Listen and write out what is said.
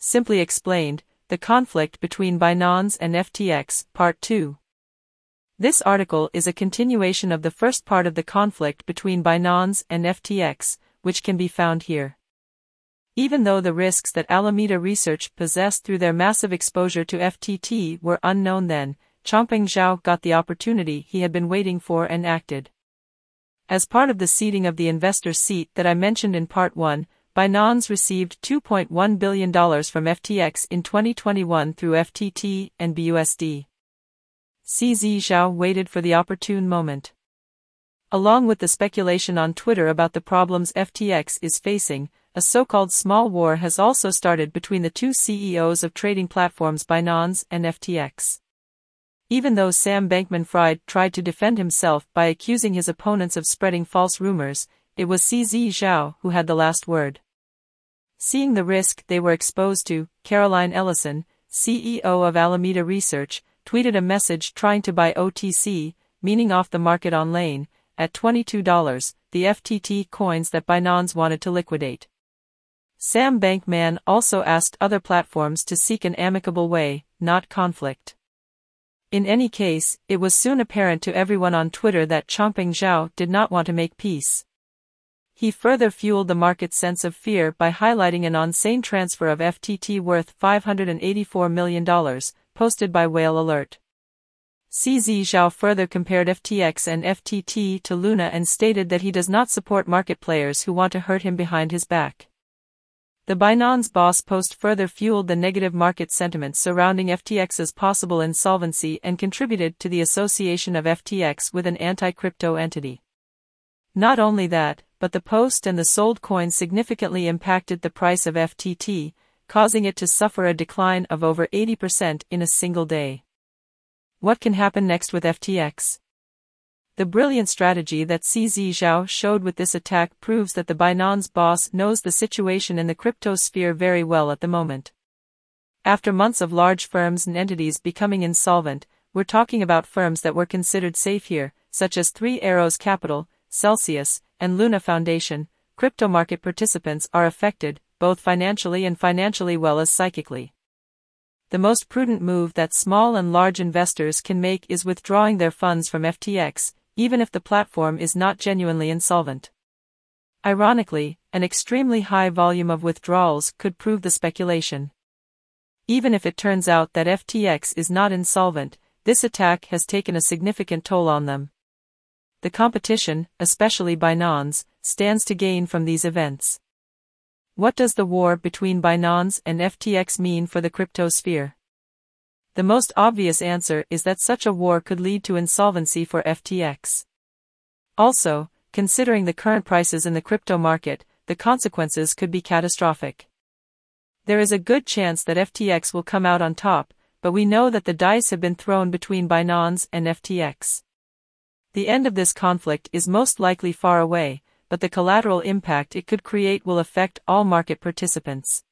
Simply explained, the conflict between Binance and FTX, Part 2. This article is a continuation of the first part of the conflict between Binance and FTX, which can be found here. Even though the risks that Alameda Research possessed through their massive exposure to FTT were unknown then, Changpeng Zhao got the opportunity he had been waiting for and acted. As part of the seeding of the investor seat that I mentioned in Part 1, Binance received $2.1 billion from FTX in 2021 through FTT and BUSD. CZ Zhao waited for the opportune moment. Along with the speculation on Twitter about the problems FTX is facing, a so-called small war has also started between the two CEOs of trading platforms Binance and FTX. Even though Sam Bankman-Fried tried to defend himself by accusing his opponents of spreading false rumors, it was CZ Zhao who had the last word. Seeing the risk they were exposed to, Caroline Ellison, CEO of Alameda Research, tweeted a message trying to buy OTC, meaning off the market on lane, at $22, the FTT coins that Binance wanted to liquidate. Sam Bankman also asked other platforms to seek an amicable way, not conflict. In any case, it was soon apparent to everyone on Twitter that Changpeng Zhao did not want to make peace. He further fueled the market's sense of fear by highlighting an on-chain transfer of FTT worth $584 million, posted by Whale Alert. CZ Zhao further compared FTX and FTT to Luna and stated that he does not support market players who want to hurt him behind his back. The Binance boss post further fueled the negative market sentiment surrounding FTX's possible insolvency and contributed to the association of FTX with an anti-crypto entity. Not only that, but the post and the sold coins significantly impacted the price of FTT, causing it to suffer a decline of over 80% in a single day. What can happen next with FTX? The brilliant strategy that CZ Zhao showed with this attack proves that the Binance boss knows the situation in the crypto sphere very well at the moment. After months of large firms and entities becoming insolvent, we're talking about firms that were considered safe here, such as Three Arrows Capital, Celsius, and Luna Foundation. Crypto market participants are affected, both financially and financially well as psychically. The most prudent move that small and large investors can make is withdrawing their funds from FTX, even if the platform is not genuinely insolvent. Ironically, an extremely high volume of withdrawals could prove the speculation. Even if it turns out that FTX is not insolvent, this attack has taken a significant toll on them. The competition, especially by Binance, stands to gain from these events. What does the war between Binance and FTX mean for the crypto sphere? The most obvious answer is that such a war could lead to insolvency for FTX. Also, considering the current prices in the crypto market, the consequences could be catastrophic. There is a good chance that FTX will come out on top, but we know that the dice have been thrown between Binance and FTX. The end of this conflict is most likely far away, but the collateral impact it could create will affect all market participants.